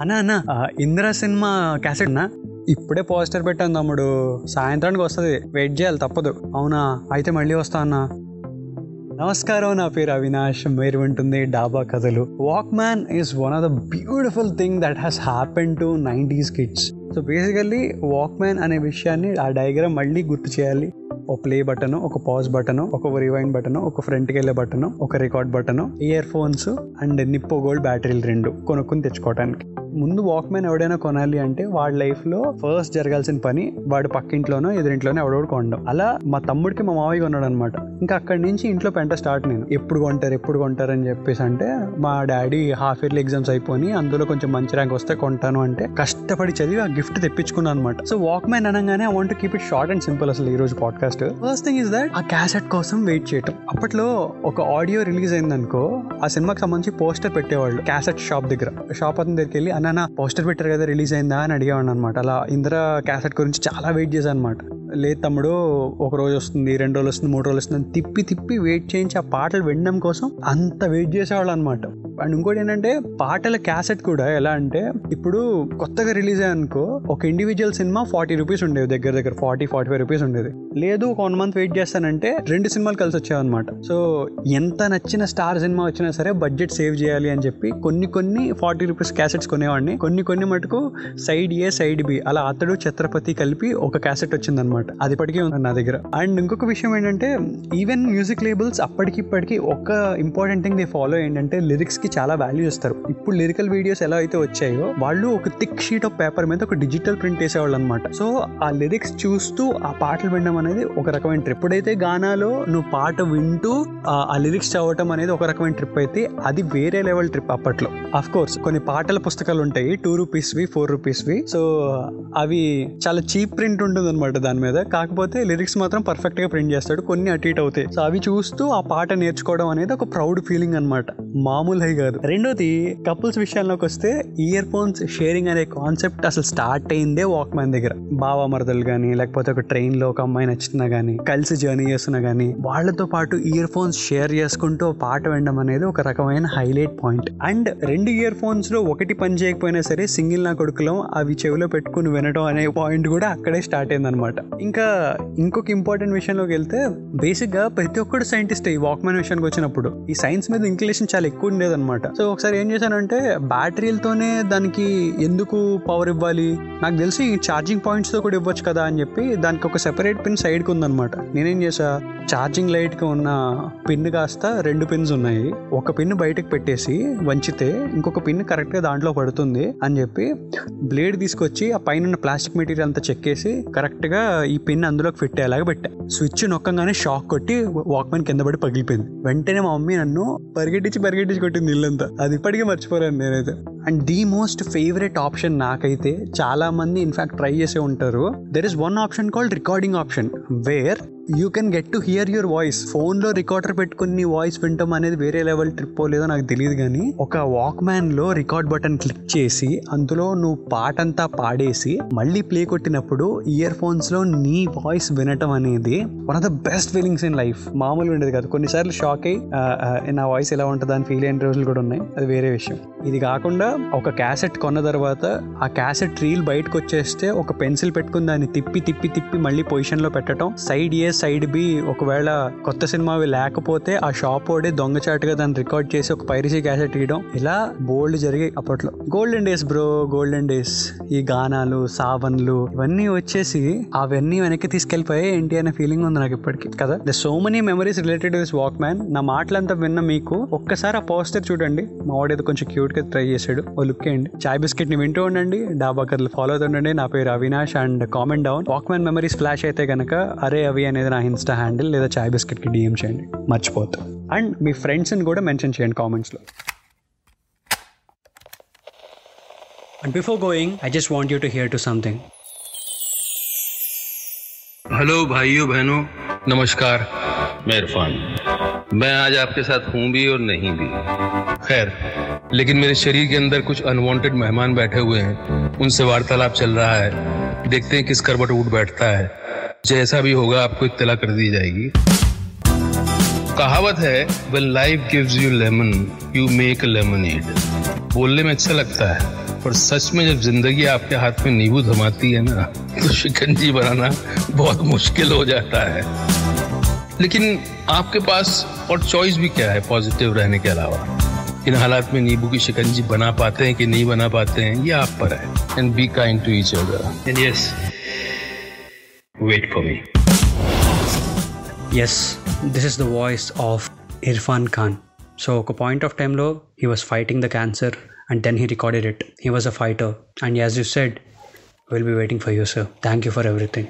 అన్నా అన్న Indira cinema cassette అన్నా? ఇప్పుడే పోస్టర్ పెట్టాను తమ్ముడు. సాయంత్రానికి వస్తుంది. వెయిట్ చేయాలి తప్పదు. అవునా? అయితే మళ్ళీ వస్తా అన్నా. నమస్కారం నా పేరు అవినాష్. మీరు వింటుంది డాబా కథలు. Walkman is one of the beautiful thing that has happen to nineties kids so basically Walkman అనే విషయాన్ని ఆ డయాగ్రామ్ మళ్ళీ గుర్తు చేయాలి. ఒక ప్లే బటన్ ఒక పాజ్ బటన్ ఒక రివైండ్ బటన్ ఒక ఫ్రంట్కి వెళ్ళే బటన్ ఒక record button earphones and Nippo gold బ్యాటరీలు రెండు కొనుక్కుని తెచ్చుకోవడానికి ముందు వాక్మెన్ ఎవడైనా కొనాలి అంటే వాడి లైఫ్లో ఫస్ట్ జరగాల్సిన పని వాడు పక్కింట్లోనో ఎదురింట్లోనో ఎవడోడు కొనడం. అలా మా తమ్ముడికి మా మావయ్య కొన్నాడు అనమాట ఇంకా అక్కడి నుంచి ఇంట్లో పెంట స్టార్ట్ నేను. ఎప్పుడు కొంటారు ఎప్పుడు కొంటారు అని చెప్పేసి అంటే మా డాడీ హాఫ్ ఇయర్లీ ఎగ్జామ్స్ అయిపోయి అందులో కొంచెం మంచి ర్యాంక్ వస్తే కొంటాను అంటే కష్టపడి చదివి ఆ గిఫ్ట్ తెప్పించుకున్నాను అనమాట సో వాక్మెన్ అనగానే I want keep it short and simple అసలు ఈ రోజు podcast first thing is that ఆ క్యాసెట్ కోసం వెయిట్ చేయటం. అప్పట్లో ఒక ఆడియో రిలీజ్ అయిందనుకో ఆ సినిమాకి సంబంధించి పోస్టర్ పెట్టేవాళ్ళు క్యాసెట్ షాప్ దగ్గర. షాప్ అతని దగ్గరికి వెళ్ళి అన్న పోస్టర్ పెట్టారు కదా రిలీజ్ అయిందా అని అడిగేవాడు అనమాట అలా ఇందిరా క్యాసెట్ గురించి చాలా వెయిట్ చేశాను అనమాట లేదు తమ్ముడు ఒక రోజు వస్తుంది రెండు రోజులు వస్తుంది మూడు రోజులు వస్తుంది తిప్పి తిప్పి వెయిట్ చేయించి ఆ పాటలు వినడం కోసం అంత వెయిట్ చేసేవాళ్ళు అనమాట అండ్ ఇంకోటి ఏంటంటే పాటల క్యాసెట్ కూడా ఎలా అంటే ఇప్పుడు కొత్తగా రిలీజ్ అయ్యానుకో ఒక ఇండివిజువల్ సినిమా ఫార్టీ రూపీస్ ఉండేది దగ్గర దగ్గర ఫార్టీ ఫార్టీ ఫైవ్ రూపీస్ ఉండేది. లేదు ఒక వన్ మంత్ వెయిట్ చేస్తానంటే రెండు సినిమాలు కలిసి వచ్చాయన్నమాట సో ఎంత నచ్చిన స్టార్ సినిమా వచ్చినా సరే బడ్జెట్ సేవ్ చేయాలి అని చెప్పి కొన్ని కొన్ని ఫార్టీ రూపీస్ క్యాసెట్స్ కొనేవాడిని. కొన్ని కొన్ని మటుకు సైడ్ ఏ సైడ్ బి అలా అతడు ఛత్రపతి కలిపి ఒక క్యాసెట్ వచ్చిందనమాట అది ఇప్పటికీ ఉంది నా దగ్గర. అండ్ ఇంకొక విషయం ఏంటంటే ఈవెన్ మ్యూజిక్ లేబుల్స్ అప్పటికి ఇప్పటికి ఒక ఇంపార్టెంట్ థింగ్ దే ఫాలో ఏంటంటే లిరిక్స్కి కి చాలా వాల్యూ ఇస్తారు. ఇప్పుడు లిరికల్ వీడియోస్ ఎలా అయితే వచ్చాయో వాళ్ళు ఒక థిక్ షీట్ ఆఫ్ పేపర్ మీద ఒక డిజిటల్ ప్రింట్ వేసేవాళ్ళు అనమాట సో ఆ లిరిక్స్ చూస్తూ ఆ పాటలు వినడం అనేది ఒక రకమైన ట్రిప్ ఎప్పుడైతే గానాలో నువ్వు పాట వింటూ ఆ లిరిక్స్ చదవటం అనేది ఒక రకమైన ట్రిప్ అయితే అది వేరే లెవెల్ ట్రిప్ అప్పట్లో. అఫ్ కోర్స్ కొన్ని పాటల పుస్తకాలు ఉంటాయి. టూ రూపీస్వి ఫోర్ రూపీస్వి సో అవి చాలా చీప్ ప్రింట్ ఉంటుంది అనమాట దాని మీద. కాకపోతే లిరిక్స్ మాత్రం పర్ఫెక్ట్గా ప్రింట్ చేస్తాడు. కొన్ని అటు ఇటు అవుతాయి. సో అవి చూస్తూ ఆ పాట నేర్చుకోవడం అనేది ఒక ప్రౌడ్ ఫీలింగ్ అనమాట మామూలు హై కాదు రెండోది కపుల్స్ విషయాల్లోకి వస్తే ఇయర్ ఫోన్స్ షేరింగ్ అనే కాన్సెప్ట్ అసలు స్టార్ట్ అయిందే వాక్ మ్యాన్ దగ్గర. బావా మరదలు కానీ లేకపోతే ఒక ట్రైన్లో ఒక అమ్మాయి నచ్చుతున్నా కానీ కలిసి జర్నీ చేస్తున్నా కానీ వాళ్ళతో పాటు ఇయర్ ఫోన్స్ షేర్ చేసుకుంటూ పాట వినడం అనేది ఒక రకమైన హైలైట్ పాయింట్ అండ్ రెండు ఇయర్ ఫోన్స్లో ఒకటి పని చేయకపోయినా సరే సింగిల్ నా కొడుకులం అవి చెవిలో పెట్టుకుని వినడం అనే పాయింట్ కూడా అక్కడే స్టార్ట్ అయింది అనమాట ఇంకా ఇంకొక ఇంపార్టెంట్ విషయంలోకి వెళ్తే బేసిక్గా ప్రతి ఒక్కడు సైంటిస్ట్ ఈ వాక్మెన్ విషయానికి వచ్చినప్పుడు. ఈ సైన్స్ మీద ఇంక్లేషన్ చాలా ఎక్కువ ఉండేది అనమాట సో ఒకసారి ఏం చేశానంటే బ్యాటరీలతోనే దానికి ఎందుకు పవర్ ఇవ్వాలి? నాకు తెలిసి ఛార్జింగ్ పాయింట్స్తో కూడా ఇవ్వచ్చు కదా అని చెప్పి దానికి ఒక సెపరేట్ పిన్ సైడ్కి ఉందన్నమాట నేనేం చేశా? ఛార్జింగ్ లైట్కి ఉన్న పిన్ కాస్త రెండు పిన్స్ ఉన్నాయి. ఒక పిన్ బయటకు పెట్టేసి వంచితే ఇంకొక పిన్ కరెక్ట్గా దాంట్లో పడుతుంది అని చెప్పి బ్లేడ్ తీసుకొచ్చి ఆ పైన ప్లాస్టిక్ మెటీరియల్ అంతా చెక్కేసి కరెక్ట్గా ఈ పిన్ అందులోకి ఫిట్ అయ్యేలాగా పెట్టా. స్విచ్ నొక్కగానే షాక్ కొట్టి వాక్మెన్ కింద పడి పగిలిపోయింది. వెంటనే మా మమ్మీ నన్ను పరిగెట్టించి పరిగెట్టించి కొట్టింది ఇల్లంతా. అది ఇప్పటికీ మర్చిపోలేను నేనైతే. And the most favourite option నాకైతే చాలా మంది ఇన్ఫాక్ట్ ట్రై చేసే ఉంటారు. There is one option called recording option where you can get to hear your voice ఫోన్లో రికార్డర్ పెట్టుకుని వాయిస్ వింటాం అనేది వేరే లెవెల్ ట్రిప్ లేదో నాకు తెలియదు కానీ ఒక వాక్ మ్యాన్లో రికార్డ్ బటన్ క్లిక్ చేసి అందులో నువ్వు పాట అంతా పాడేసి మళ్ళీ ప్లే కొట్టినప్పుడు ఇయర్ ఫోన్స్లో నీ వాయిస్ వినటం అనేది one of the best feelings in life మామూలుగా ఉండేది కాదు. కొన్నిసార్లు షాక్ అయ్యి నా వాయిస్ ఎలా ఉంటుంది అని ఫీల్ అయిన రోజులు కూడా ఉన్నాయి. అది వేరే విషయం. ఇది కాకుండా ఒక క్యాసెట్ కొన్న తర్వాత ఆ క్యాసెట్ రీల్ బయటకు వచ్చేస్తే ఒక పెన్సిల్ పెట్టుకుని దాన్ని తిప్పి తిప్పి తిప్పి మళ్ళీ పొజిషన్లో పెట్టడం సైడ్ ఇయర్స్ సైడ్ బి ఒకవేళ కొత్త సినిమావి లేకపోతే ఆ షాప్ ఓడే దొంగచాటుగా దాన్ని రికార్డ్ చేసి ఒక పైరసీ క్యాసెట్ ఇయడం ఇలా బోల్డ్ జరిగాయి అప్పట్లో. Golden days bro golden days ఈ గానాలు సావన్లు ఇవన్నీ వచ్చేసి అవన్నీ వెనక్కి తీసుకెళ్ళిపోయాయి ఏంటి అనే ఫీలింగ్ ఉంది నాకు ఇప్పటికి. కదా? The so many memories related with Walkman నా మాటలంతా విన్న మీకు ఒక్కసారి ఆ పోస్టర్ చూడండి. మా వాడు ఏదో కొంచెం క్యూట్గా ట్రై చేశాడు. ఓ లుక్ వేయండి చాయ్ బిస్కెట్ని వింటూ ఉండండి. డాబా కథలు ఫాలో అవుతుండండి. నా పేరు Avinash and comment down Walkman memories flash అయితే కనుక అరే అవి అనేది నా ఇన్స్టా హ్యాండిల్ లేదా చాయ్ బిస్కెట్ కి డిఎం చేయండి మర్చిపోతూ అండ్ మీ ఫ్రెండ్స్ ని కూడా మెన్షన్ చేయండి కామెంట్స్ లో And before going, I just want you to hear to something. Hello भाइयों बहनों नमस्कार मैं इरफान मैं आज आपके साथ हूं भी और नहीं भी खैर लेकिन मेरे शरीर के अंदर कुछ अनवांटेड मेहमान बैठे हुए हैं उनसे वार्तालाप चल रहा है देखते हैं किस करवट उठ बैठता है जैसा भी होगा आपको इत्तला कर दी जाएगी। कहावत है, when life gives you lemon, you make lemonade. बोलने में अच्छा लगता है, पर सच में जब ज़िंदगी आपके हाथ में नींबू थमाती है ना तो शिकंजी बनाना बहुत मुश्किल हो जाता है। लेकिन आपके पास और चॉइस भी क्या है पॉजिटिव रहने के अलावा? इन हालात में नींबू की शिकंजी बना पाते हैं कि नहीं बना पाते हैं, ये आप पर है। And be kind to each other and yes Wait for me. Yes, this is the voice of Irfan Khan. So, at a point of time, lo, he was fighting the cancer and then he recorded it. He was a fighter. And as you said, we'll be waiting for you, sir. Thank you for everything.